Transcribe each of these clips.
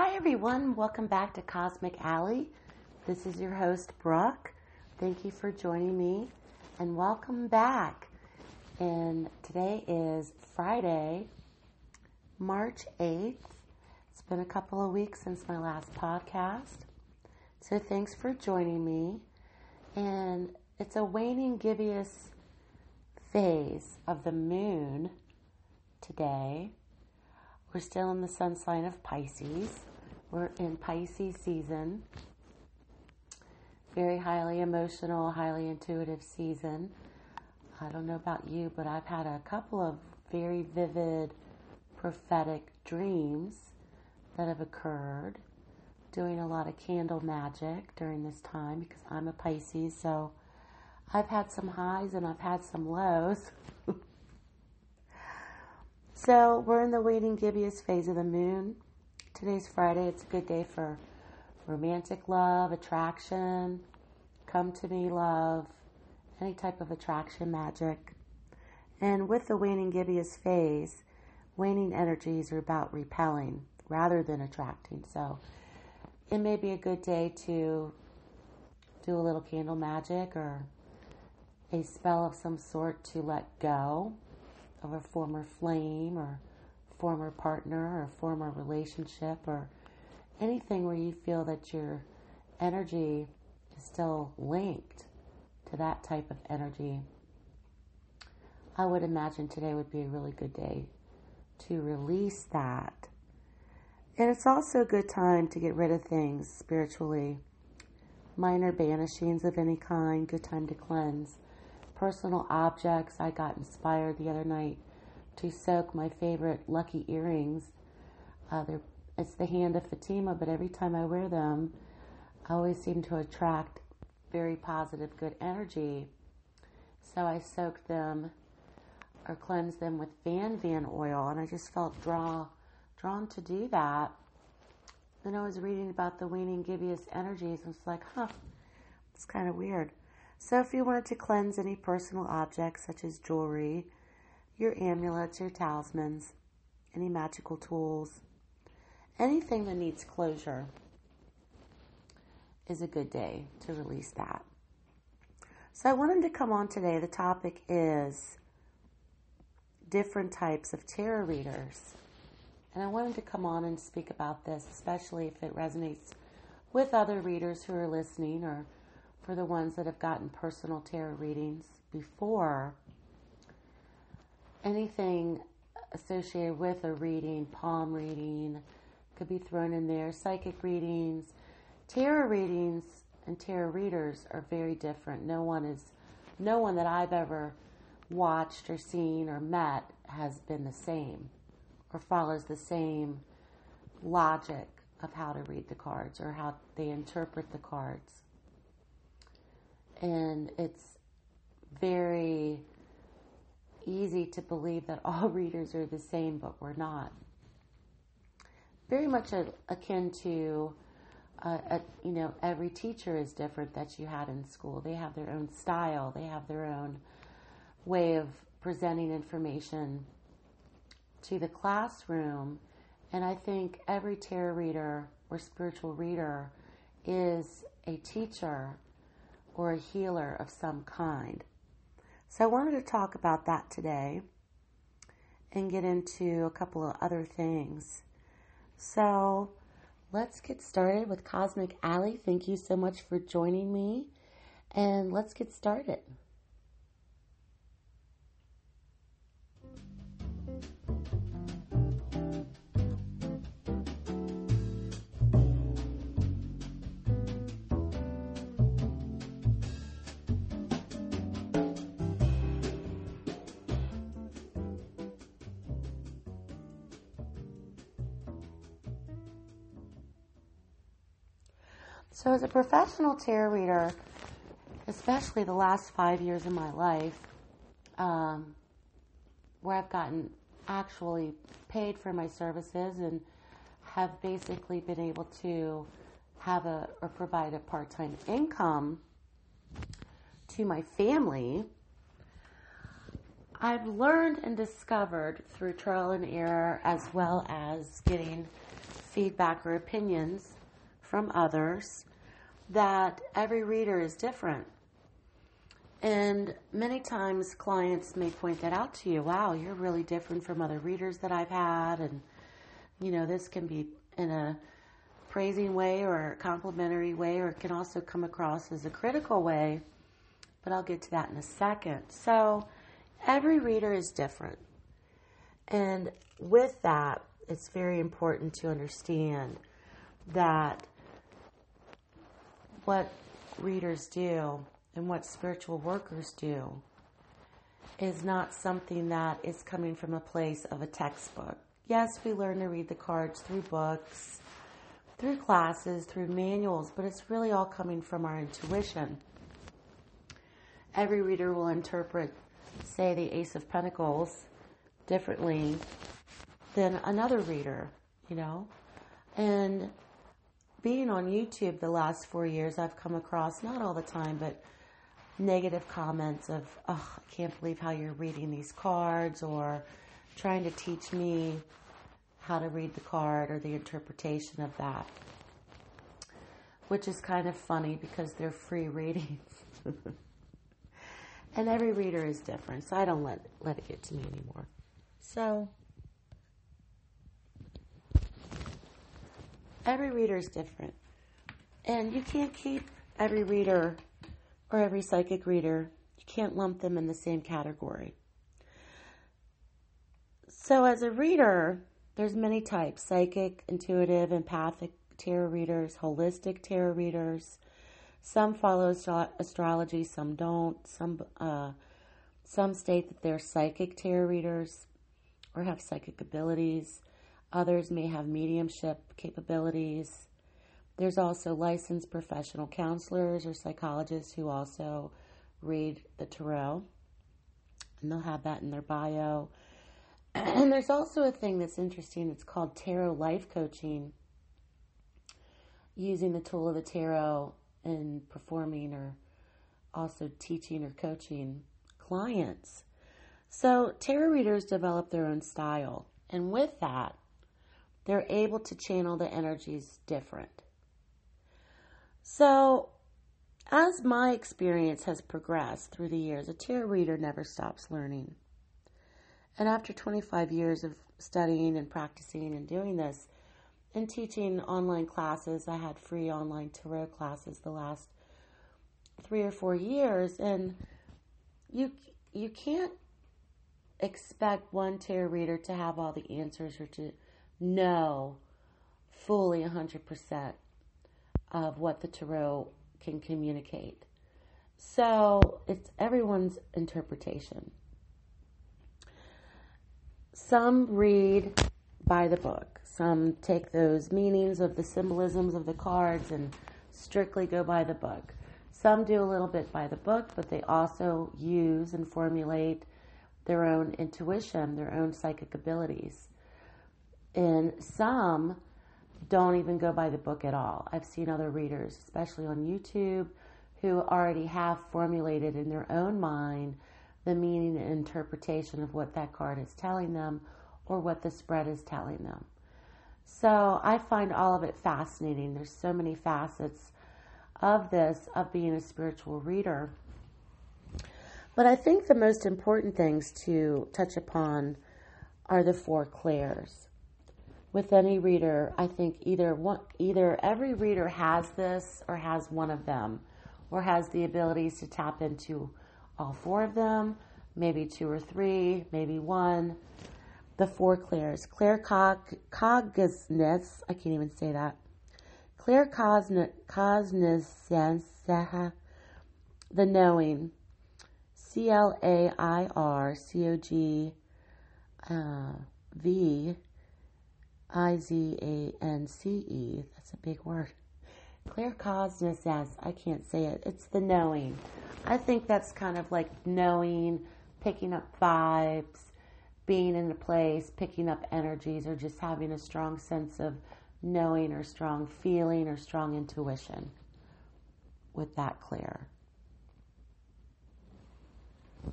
Hi, everyone. Welcome back to Cosmic Alley. This is your host, Brooke. Thank you for joining me and welcome back. And today is Friday, March 8th. It's been a couple of weeks since my last podcast. So thanks for joining me. And it's a waning gibbous phase of the moon today. We're still in the sun sign of Pisces. We're in Pisces season. Very highly emotional, highly intuitive season. I don't know about you, but I've had a couple of very vivid prophetic dreams that have occurred. Doing a lot of candle magic during this time because I'm a Pisces, so I've had some highs and I've had some lows. So we're in the waning gibbous phase of the moon. Today's Friday. It's a good day for romantic love, attraction, come to me love, any type of attraction magic. And with the waning gibbous phase, waning energies are about repelling rather than attracting. So it may be a good day to do a little candle magic or a spell of some sort to let go of a former flame or former partner or former relationship or anything where you feel that your energy is still linked to that type of energy. I would imagine today would be a really good day to release that. And it's also a good time to get rid of things spiritually. Minor banishings of any kind, good time to cleanse personal objects. I got inspired the other night to soak my favorite lucky earrings. Uh, it's the hand of Fatima, but every time I wear them, I always seem to attract very positive, good energy. So I soaked them or cleansed them with Van Van oil, and I just felt draw, drawn to do that. Then I was reading about the waning gibbous energies, and it's like, huh, it's kind of weird. So if you wanted to cleanse any personal objects such as jewelry, your amulets, your talismans, any magical tools, anything that needs closure is a good day to release that. So I wanted to come on today. The topic is different types of tarot readers. And I wanted to come on and speak about this, especially if it resonates with other readers who are listening or for the ones that have gotten personal tarot readings before, anything associated with a reading, palm reading, could be thrown in there, psychic readings, tarot readings and tarot readers are very different. No one is, no one that I've ever watched or seen or met has been the same or follows the same logic of how to read the cards or how they interpret the cards and it's very easy to believe that all readers are the same, but we're not. Very much a, akin to, uh, a, you know, every teacher is different that you had in school. They have their own style, they have their own way of presenting information to the classroom. And I think every tarot reader or spiritual reader is a teacher or a healer of some kind. So I wanted to talk about that today and get into a couple of other things. So let's get started with Cosmic Alley. Thank you so much for joining me, and let's get started. So, as a professional tarot reader, especially the last five years of my life, um, where I've gotten actually paid for my services and have basically been able to have a or provide a part time income to my family, I've learned and discovered through trial and error as well as getting feedback or opinions from others that every reader is different. And many times clients may point that out to you. Wow, you're really different from other readers that I've had. And, you know, this can be in a praising way or a complimentary way, or it can also come across as a critical way. But I'll get to that in a second. So, every reader is different. And with that, it's very important to understand that what readers do and what spiritual workers do is not something that is coming from a place of a textbook. Yes, we learn to read the cards through books, through classes, through manuals, but it's really all coming from our intuition. Every reader will interpret, say, the Ace of Pentacles differently than another reader, you know? And being on YouTube the last four years, I've come across, not all the time, but negative comments of, oh, I can't believe how you're reading these cards, or trying to teach me how to read the card or the interpretation of that. Which is kind of funny because they're free readings. and every reader is different, so I don't let, let it get to me anymore. So, every reader is different. And you can't keep every reader or every psychic reader, you can't lump them in the same category. So as a reader, there's many types, psychic, intuitive, empathic tarot readers, holistic tarot readers. Some follow astrology, some don't. Some uh, some state that they're psychic tarot readers or have psychic abilities. Others may have mediumship capabilities. There's also licensed professional counselors or psychologists who also read the tarot, and they'll have that in their bio. And there's also a thing that's interesting. It's called tarot life coaching, using the tool of the tarot and performing or also teaching or coaching clients. So, tarot readers develop their own style, and with that, they're able to channel the energies different. So, as my experience has progressed through the years, a tarot reader never stops learning. And after 25 years of studying and practicing and doing this and teaching online classes, I had free online tarot classes the last three or four years, and you you can't expect one tarot reader to have all the answers or to know fully 100% of what the tarot can communicate. So it's everyone's interpretation. Some read by the book. Some take those meanings of the symbolisms of the cards and strictly go by the book. Some do a little bit by the book, but they also use and formulate their own intuition, their own psychic abilities. And some don't even go by the book at all. I've seen other readers, especially on YouTube, who already have formulated in their own mind the meaning and interpretation of what that card is telling them or what the spread is telling them. So I find all of it fascinating. There's so many facets of this, of being a spiritual reader. But I think the most important things to touch upon are the four clairs with any reader, I think either one, either every reader has this or has one of them, or has the abilities to tap into all four of them, maybe two or three, maybe one. The four clairs, claircognizance, I can't even say that. Claircognizance, the knowing, C L A I R C O G uh, V I Z A N C E. That's a big word. Claircognizance. I can't say it. It's the knowing. I think that's kind of like knowing, picking up vibes, being in a place, picking up energies, or just having a strong sense of knowing or strong feeling or strong intuition with that clear.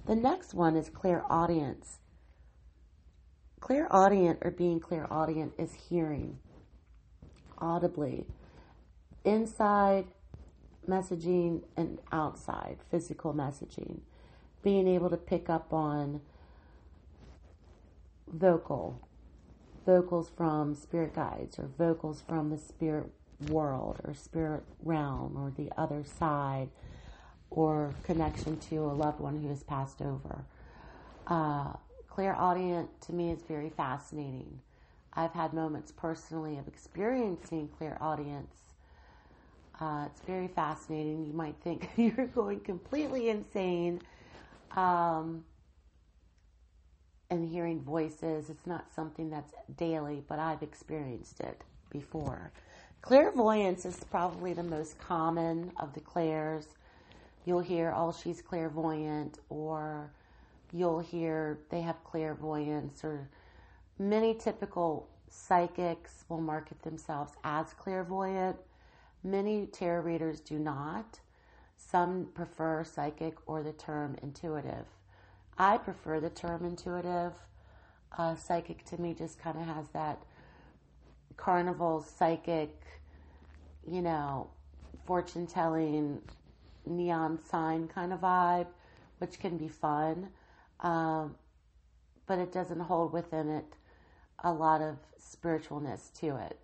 The next one is clairaudience. Clairaudient or being clairaudient is hearing. audibly. Inside messaging and outside physical messaging. Being able to pick up on vocal, vocals from spirit guides or vocals from the spirit world or spirit realm or the other side or connection to a loved one who has passed over. Uh, clairaudient to me is very fascinating. I've had moments personally of experiencing clairaudience. Uh, it's very fascinating. You might think you're going completely insane um, and hearing voices. It's not something that's daily, but I've experienced it before. Clairvoyance is probably the most common of the clairs. You'll hear, oh, she's clairvoyant, or you'll hear they have clairvoyance, or many typical psychics will market themselves as clairvoyant. Many tarot readers do not. Some prefer psychic or the term intuitive. I prefer the term intuitive. Uh, psychic to me just kind of has that carnival psychic, you know, fortune telling, neon sign kind of vibe, which can be fun. Um, but it doesn't hold within it a lot of spiritualness to it.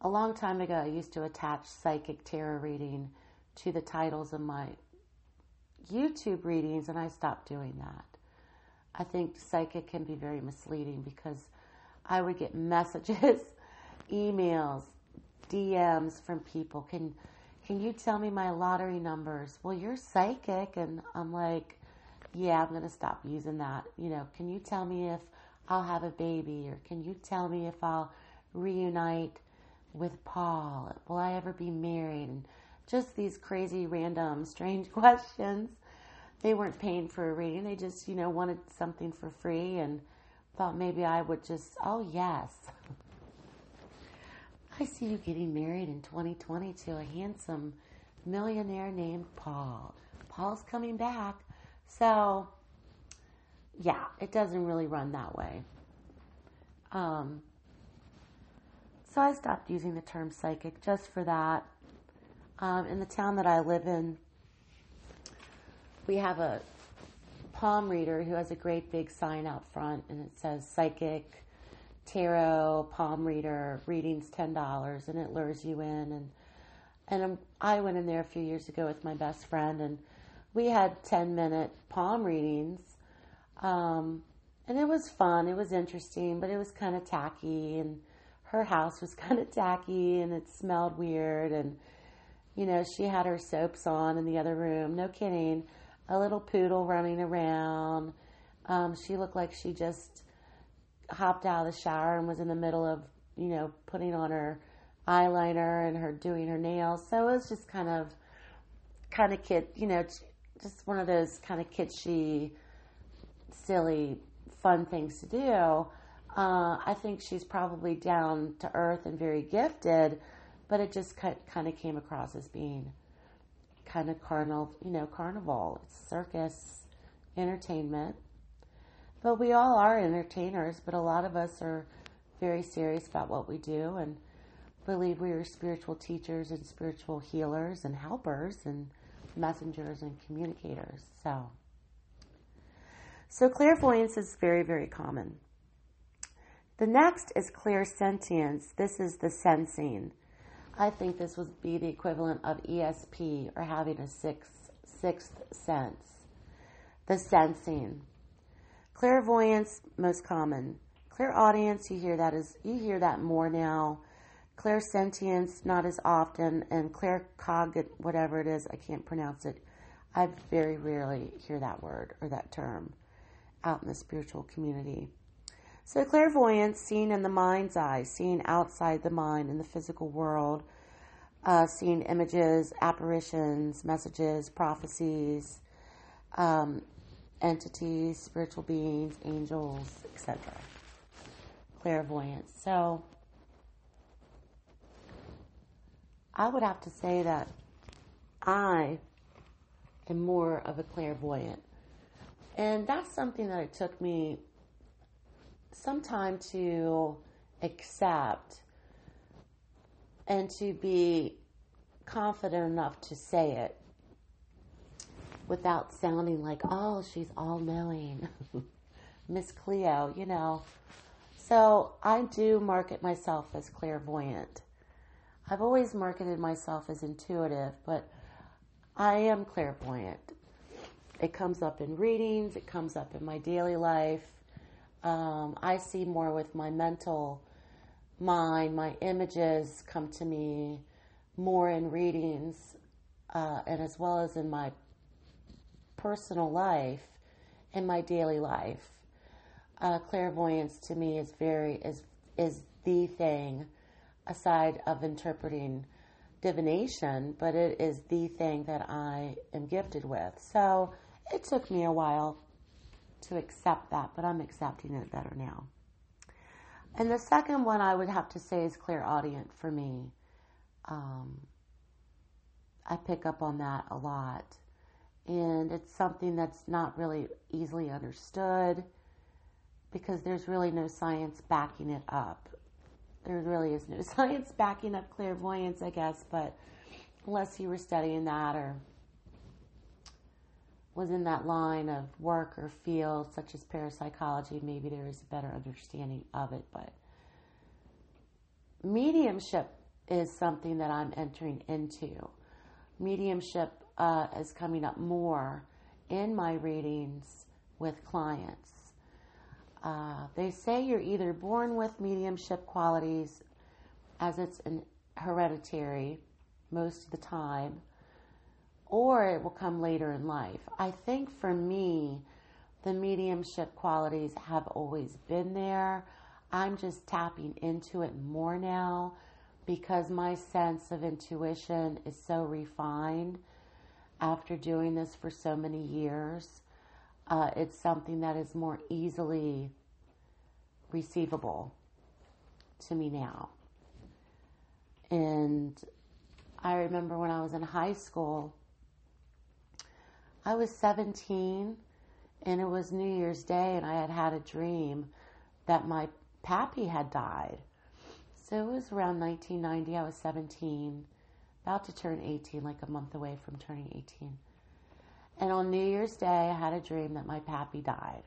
A long time ago, I used to attach psychic tarot reading to the titles of my YouTube readings, and I stopped doing that. I think psychic can be very misleading because I would get messages, emails, DMs from people. Can can you tell me my lottery numbers? Well, you're psychic, and I'm like, yeah, I'm gonna stop using that. You know, can you tell me if I'll have a baby, or can you tell me if I'll reunite with Paul? Will I ever be married? And just these crazy, random, strange questions. They weren't paying for a reading. They just, you know, wanted something for free and thought maybe I would just, oh, yes. I see you getting married in 2020 to a handsome millionaire named Paul. Paul's coming back. So, yeah, it doesn't really run that way. Um, so I stopped using the term psychic just for that. Um, in the town that I live in, we have a palm reader who has a great big sign out front and it says psychic tarot palm reader readings $10 and it lures you in and and I went in there a few years ago with my best friend and we had 10 minute palm readings um, and it was fun it was interesting but it was kind of tacky and her house was kind of tacky and it smelled weird and you know she had her soaps on in the other room no kidding a little poodle running around. Um, she looked like she just hopped out of the shower and was in the middle of, you know, putting on her eyeliner and her doing her nails. So it was just kind of, kind of kid, you know, just one of those kind of kitschy, silly, fun things to do. Uh, I think she's probably down to earth and very gifted, but it just kind of came across as being kind of carnival, you know, carnival. It's circus, entertainment. But we all are entertainers, but a lot of us are very serious about what we do and believe we are spiritual teachers and spiritual healers and helpers and messengers and communicators. So, so clairvoyance is very, very common. The next is clairsentience. This is the sensing. I think this would be the equivalent of ESP or having a sixth, sixth sense. The sensing. Clairvoyance, most common. Clairaudience, you hear that is you hear that more now. Clairsentience, not as often, and claircogit, whatever it is, I can't pronounce it. I very rarely hear that word or that term out in the spiritual community. So, clairvoyance, seeing in the mind's eye, seeing outside the mind in the physical world, uh, seeing images, apparitions, messages, prophecies, um, entities, spiritual beings, angels, etc. Clairvoyance. So, I would have to say that I am more of a clairvoyant. And that's something that it took me some time to accept and to be confident enough to say it without sounding like, oh, she's all knowing. Miss Cleo, you know. So I do market myself as clairvoyant. I've always marketed myself as intuitive, but I am clairvoyant. It comes up in readings, it comes up in my daily life. Um, I see more with my mental mind, my images come to me more in readings, uh, and as well as in my personal life, in my daily life. Uh, clairvoyance to me is very is is the thing aside of interpreting divination, but it is the thing that I am gifted with. So it took me a while to accept that, but I'm accepting it better now. And the second one I would have to say is clear clairaudient for me. Um, I pick up on that a lot. And it's something that's not really easily understood because there's really no science backing it up there really is no science backing up clairvoyance, I guess, but unless you were studying that or was in that line of work or field, such as parapsychology, maybe there is a better understanding of it. But mediumship is something that I'm entering into. Mediumship uh, is coming up more in my readings with clients. Uh, they say you're either born with mediumship qualities, as it's an hereditary most of the time, or it will come later in life. I think for me, the mediumship qualities have always been there. I'm just tapping into it more now because my sense of intuition is so refined after doing this for so many years uh, it's something that is more easily receivable to me now. And I remember when I was in high school, I was 17 and it was New Year's Day and I had had a dream that my pappy had died. So it was around 1990. I was 17, about to turn 18, like a month away from turning 18. And on New Year's Day, I had a dream that my pappy died.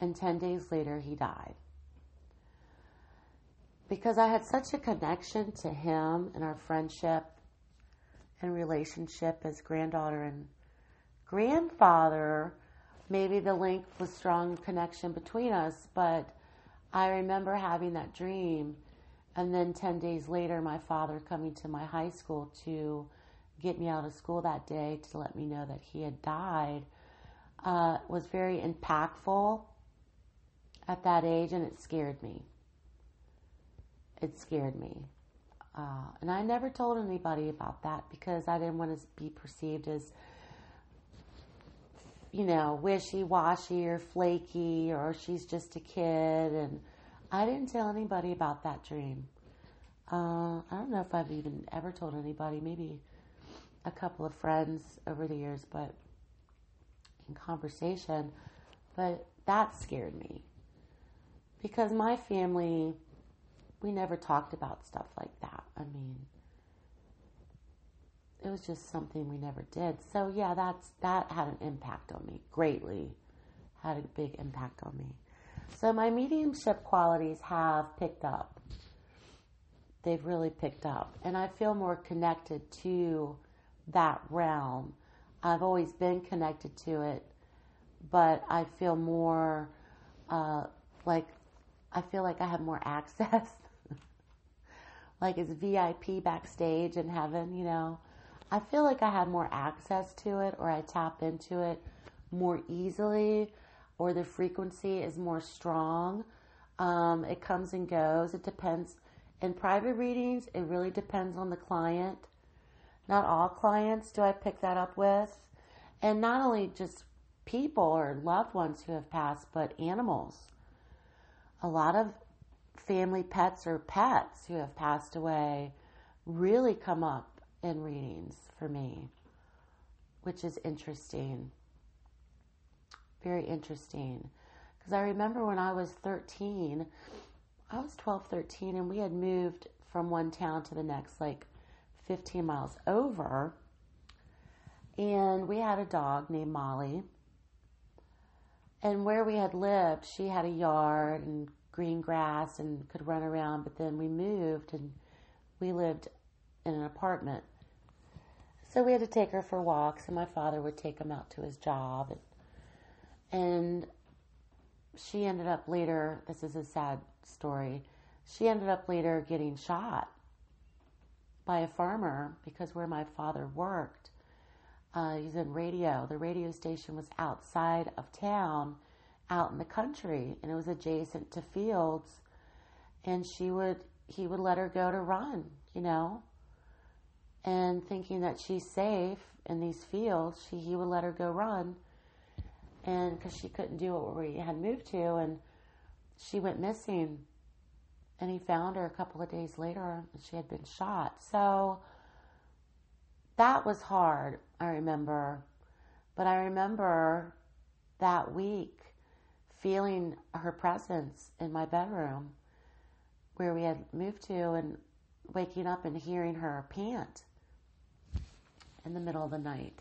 And 10 days later, he died. Because I had such a connection to him and our friendship and relationship as granddaughter and grandfather, maybe the link was strong connection between us, but I remember having that dream. And then 10 days later, my father coming to my high school to get me out of school that day to let me know that he had died uh, was very impactful at that age, and it scared me. It scared me. Uh, and I never told anybody about that because I didn't want to be perceived as, you know, wishy washy or flaky or she's just a kid. And I didn't tell anybody about that dream. Uh, I don't know if I've even ever told anybody. Maybe a couple of friends over the years, but in conversation, but that scared me because my family, we never talked about stuff like that. I mean, it was just something we never did. So yeah, that's that had an impact on me greatly. Had a big impact on me. So my mediumship qualities have picked up. They've really picked up, and I feel more connected to that realm. I've always been connected to it, but I feel more uh, like I feel like I have more access. like it's VIP backstage in heaven, you know. I feel like I have more access to it or I tap into it more easily or the frequency is more strong. Um, it comes and goes. It depends. In private readings, it really depends on the client. Not all clients do I pick that up with. And not only just people or loved ones who have passed, but animals. A lot of family pets or pets who have passed away really come up in readings for me, which is interesting. Very interesting. Because I remember when I was 13, I was 12, 13, and we had moved from one town to the next, like 15 miles over. And we had a dog named Molly. And where we had lived, she had a yard and green grass and could run around. But then we moved and we lived in an apartment. So we had to take her for walks, and my father would take him out to his job. And, and she ended up later, this is a sad story, she ended up later getting shot by a farmer because where my father worked, uh, he's in radio. The radio station was outside of town, out in the country, and it was adjacent to fields. And she would, he would let her go to run, you know, and thinking that she's safe in these fields, she, he would let her go run. And because she couldn't do it where we had moved to, and she went missing. And he found her a couple of days later, and she had been shot. So that was hard, I remember. But I remember that week feeling her presence in my bedroom where we had moved to and waking up and hearing her pant in the middle of the night.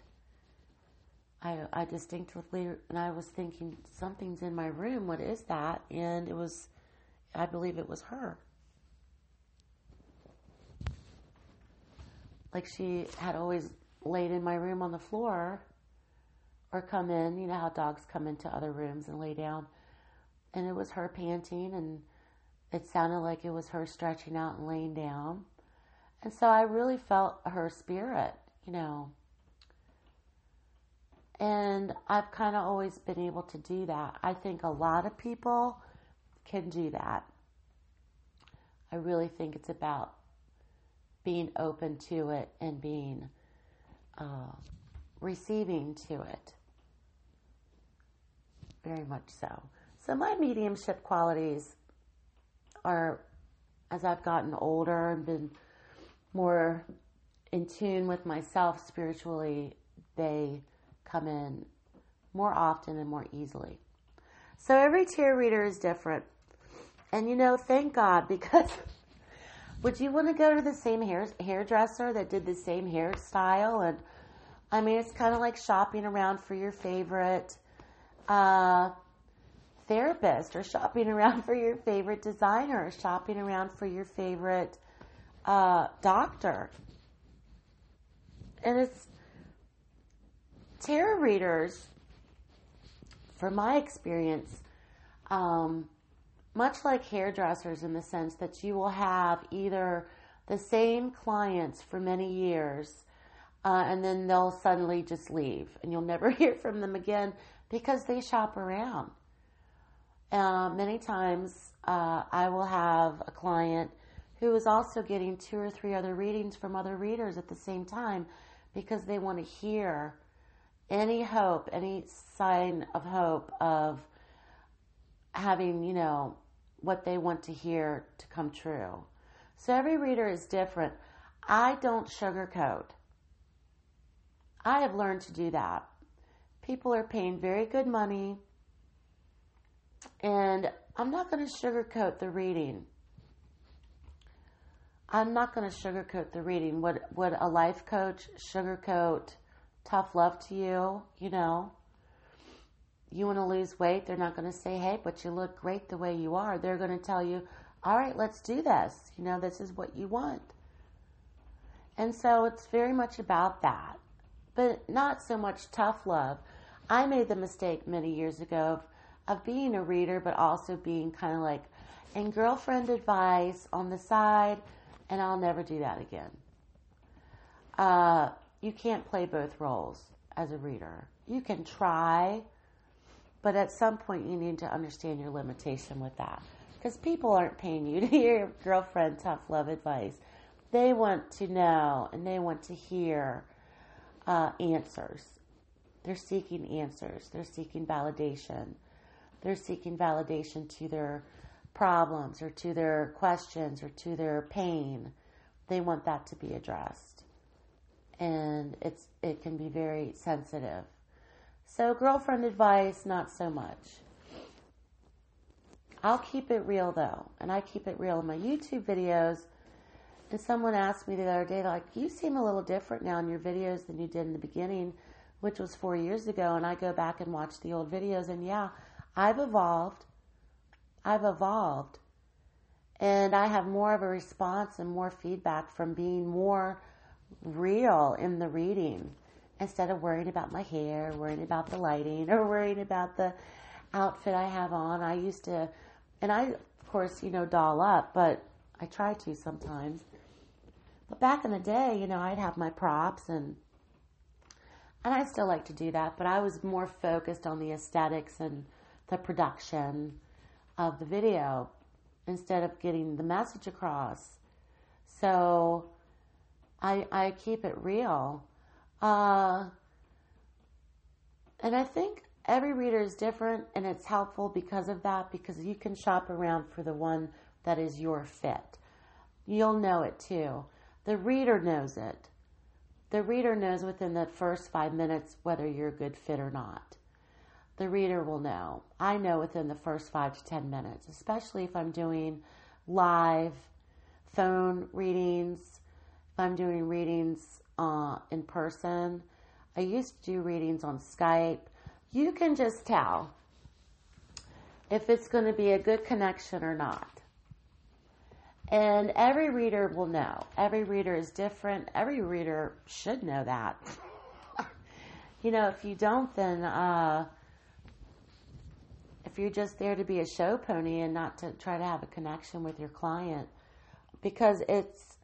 I, I distinctly, and I was thinking, something's in my room. What is that? And it was, I believe it was her. Like she had always laid in my room on the floor or come in. You know how dogs come into other rooms and lay down. And it was her panting, and it sounded like it was her stretching out and laying down. And so I really felt her spirit, you know. And I've kind of always been able to do that. I think a lot of people can do that. I really think it's about being open to it and being uh, receiving to it. Very much so. So, my mediumship qualities are, as I've gotten older and been more in tune with myself spiritually, they come in more often and more easily. So, every tarot reader is different. And you know, thank God because would you want to go to the same hair hairdresser that did the same hairstyle? And I mean, it's kind of like shopping around for your favorite uh, therapist, or shopping around for your favorite designer, or shopping around for your favorite uh, doctor. And it's tarot readers, from my experience, um, much like hairdressers in the sense that you will have either the same clients for many years uh, and then they'll suddenly just leave and you'll never hear from them again because they shop around. Uh, many times uh, I will have a client who is also getting two or three other readings from other readers at the same time because they want to hear any hope, any sign of hope of having, you know, what they want to hear to come true. So every reader is different. I don't sugarcoat. I have learned to do that. People are paying very good money, and I'm not going to sugarcoat the reading. I'm not going to sugarcoat the reading. Would would a life coach sugarcoat tough love to you? You know, you want to lose weight, they're not going to say, hey, but you look great the way you are. They're going to tell you, all right, let's do this. You know, this is what you want. And so it's very much about that, but not so much tough love. I made the mistake many years ago of, of being a reader, but also being kind of like, and girlfriend advice on the side, and I'll never do that again. Uh, you can't play both roles as a reader. You can try, but at some point, you need to understand your limitation with that. Because people aren't paying you to hear your girlfriend tough love advice. They want to know and they want to hear uh, answers. They're seeking answers. They're seeking validation. They're seeking validation to their problems or to their questions or to their pain. They want that to be addressed. And it's it can be very sensitive. So, girlfriend advice, not so much. I'll keep it real though, and I keep it real in my YouTube videos. And someone asked me the other day, like, you seem a little different now in your videos than you did in the beginning, which was four years ago. And I go back and watch the old videos, and yeah, I've evolved. I've evolved. And I have more of a response and more feedback from being more real in the reading instead of worrying about my hair, worrying about the lighting, or worrying about the outfit I have on. I used to, and I, of course, you know, doll up, but I try to sometimes. But back in the day, you know, I'd have my props and and I still like to do that, but I was more focused on the aesthetics and the production of the video instead of getting the message across. So I I keep it real. Uh, and I think every reader is different and it's helpful because of that because you can shop around for the one that is your fit. You'll know it too. The reader knows it. The reader knows within the first five minutes whether you're a good fit or not. The reader will know. I know within the first five to ten minutes, especially if I'm doing live phone readings, if I'm doing readings uh, in person. I used to do readings on Skype. You can just tell if it's going to be a good connection or not. And every reader will know. Every reader is different. Every reader should know that. you know, if you don't, then uh, if you're just there to be a show pony and not to try to have a connection with your client, because it's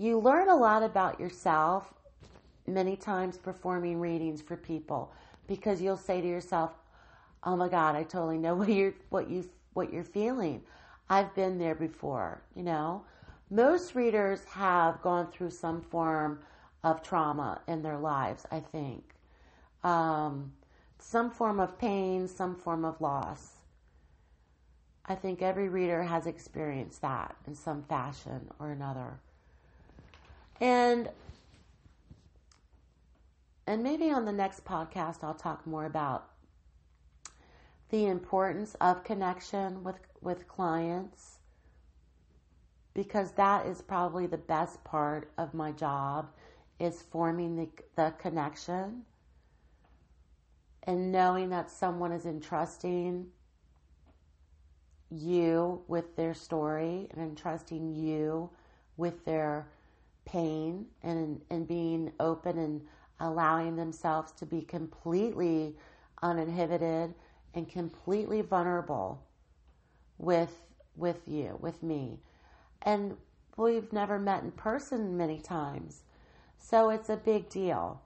you learn a lot about yourself many times performing readings for people because you'll say to yourself, "Oh my God, I totally know what you're what you what you're feeling." I've been there before, you know. Most readers have gone through some form of trauma in their lives, I think. Um, some form of pain, some form of loss. I think every reader has experienced that in some fashion or another. And and maybe on the next podcast I'll talk more about the importance of connection with with clients because that is probably the best part of my job is forming the, the connection and knowing that someone is entrusting you with their story and entrusting you with their pain and and being open and allowing themselves to be completely uninhibited and completely vulnerable with with you, with me. And we've never met in person many times. So it's a big deal.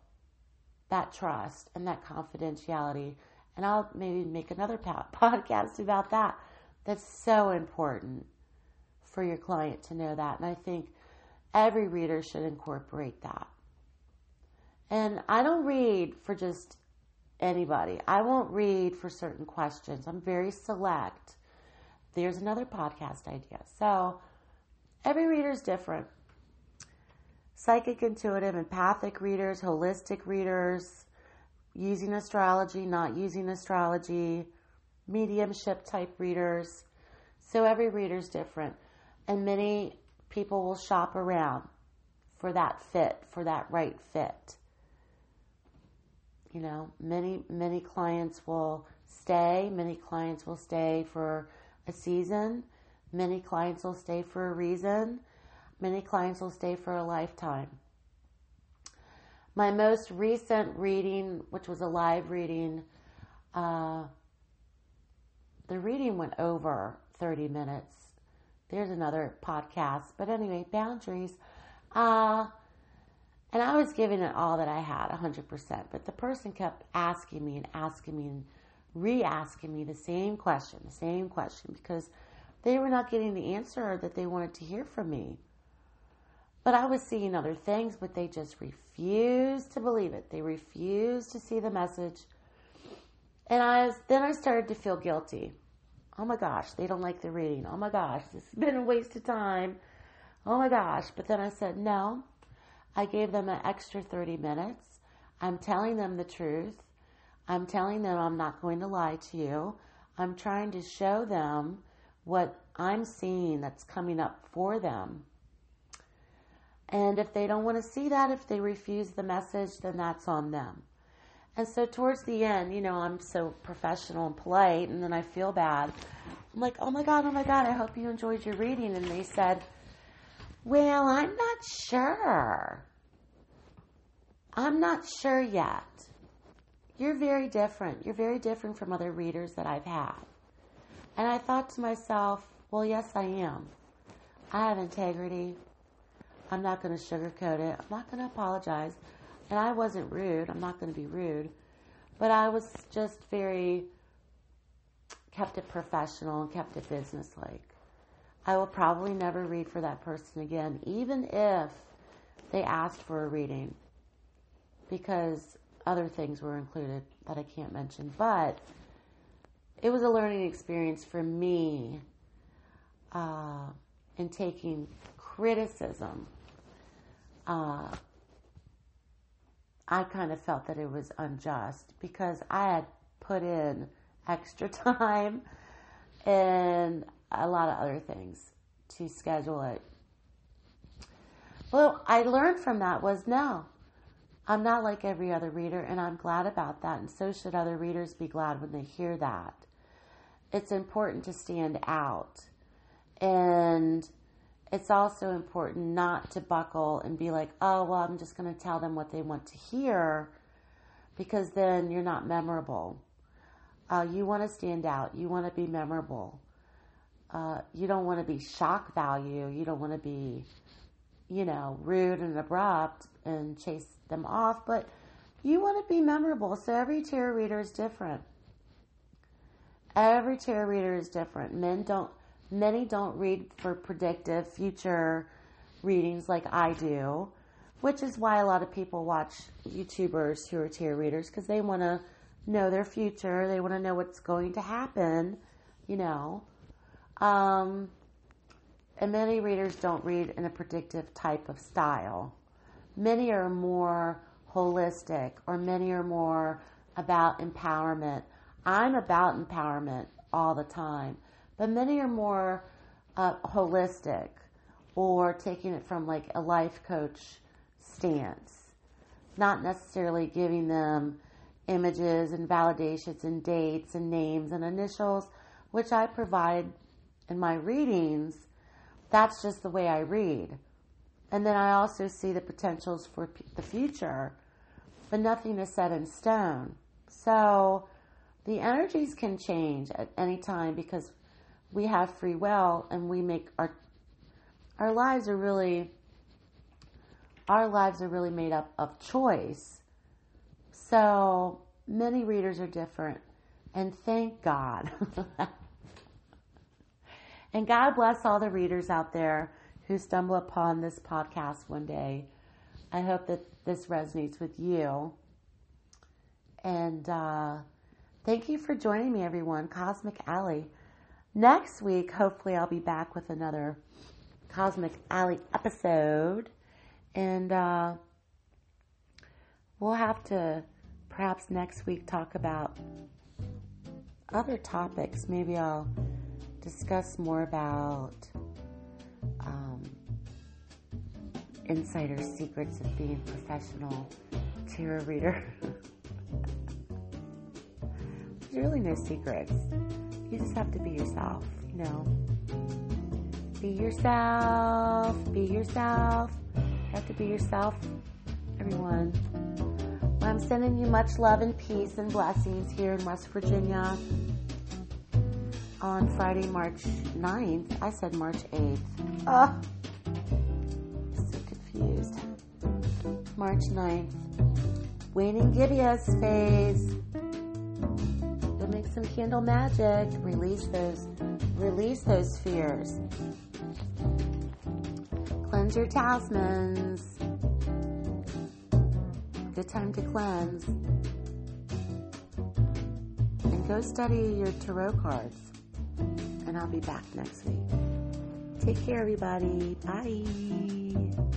That trust and that confidentiality. And I'll maybe make another podcast about that. That's so important for your client to know that. And I think every reader should incorporate that. And I don't read for just anybody. I won't read for certain questions. I'm very select. There's another podcast idea. So every reader is different. Psychic, intuitive, empathic readers, holistic readers, using astrology, not using astrology, mediumship type readers. So every reader is different. And many people will shop around for that fit, for that right fit. You know, many, many clients will stay, many clients will stay for a season, many clients will stay for a reason, many clients will stay for a lifetime. My most recent reading, which was a live reading, uh, the reading went over 30 minutes. There's another podcast. But anyway, boundaries. Uh, and I was giving it all that I had, 100%. But the person kept asking me and asking me and re asking me the same question, the same question, because they were not getting the answer that they wanted to hear from me. But I was seeing other things, but they just refused to believe it. They refused to see the message. And I was, then I started to feel guilty. Oh my gosh, they don't like the reading. Oh my gosh, this has been a waste of time. Oh my gosh. But then I said, no, I gave them an extra 30 minutes. I'm telling them the truth. I'm telling them I'm not going to lie to you. I'm trying to show them what I'm seeing that's coming up for them. And if they don't want to see that, if they refuse the message, then that's on them. And so towards the end, you know, I'm so professional and polite, and then I feel bad. I'm like, oh my God, oh my God, I hope you enjoyed your reading. And they said, well, I'm not sure. I'm not sure yet. You're very different. You're very different from other readers that I've had. And I thought to myself, well, yes, I am. I have integrity. I'm not going to sugarcoat it. I'm not going to apologize. And I wasn't rude. I'm not going to be rude. But I was just very, kept it professional and kept it businesslike. I will probably never read for that person again, even if they asked for a reading, because other things were included that I can't mention. But it was a learning experience for me uh, in taking criticism. Uh, I kind of felt that it was unjust because I had put in extra time and a lot of other things to schedule it. Well, I learned from that was no, I'm not like every other reader, and I'm glad about that, and so should other readers be glad when they hear that. It's important to stand out, and it's also important not to buckle and be like, oh, well, I'm just going to tell them what they want to hear, because then you're not memorable. Uh, you want to stand out, you want to be memorable. Uh, you don't want to be shock value. You don't want to be, you know, rude and abrupt and chase them off, but you want to be memorable. So every tarot reader is different. Every tarot reader is different. Men don't, many don't read for predictive future readings like I do, which is why a lot of people watch YouTubers who are tarot readers because they want to know their future. They want to know what's going to happen, you know. Um, and many readers don't read in a predictive type of style. Many are more holistic, or many are more about empowerment. I'm about empowerment all the time, but many are more uh, holistic or taking it from like a life coach stance, not necessarily giving them images and validations and dates and names and initials, which I provide in my readings, that's just the way I read. And then I also see the potentials for p- the future, but nothing is set in stone. So the energies can change at any time because we have free will and we make our our lives are really our lives are really made up of choice. So many readers are different and thank God. And God bless all the readers out there who stumble upon this podcast one day. I hope that this resonates with you. And uh, thank you for joining me, everyone. Cosmic Alley. Next week, hopefully, I'll be back with another Cosmic Alley episode. And uh, we'll have to perhaps next week talk about other topics. Maybe I'll discuss more about um, insider secrets of being a professional tarot reader. There's really no secrets. You just have to be yourself, you know. Be yourself. Be yourself. You have to be yourself, everyone. Well, I'm sending you much love and peace and blessings here in West Virginia on Friday, March 9th. I said March 8th. Oh, ah, so confused. March 9th. Waning Gibbous phase. Some candle magic. Release those, release those fears. Cleanse your talismans. Good time to cleanse. And go study your tarot cards and I'll be back next week. Take care, everybody. Bye.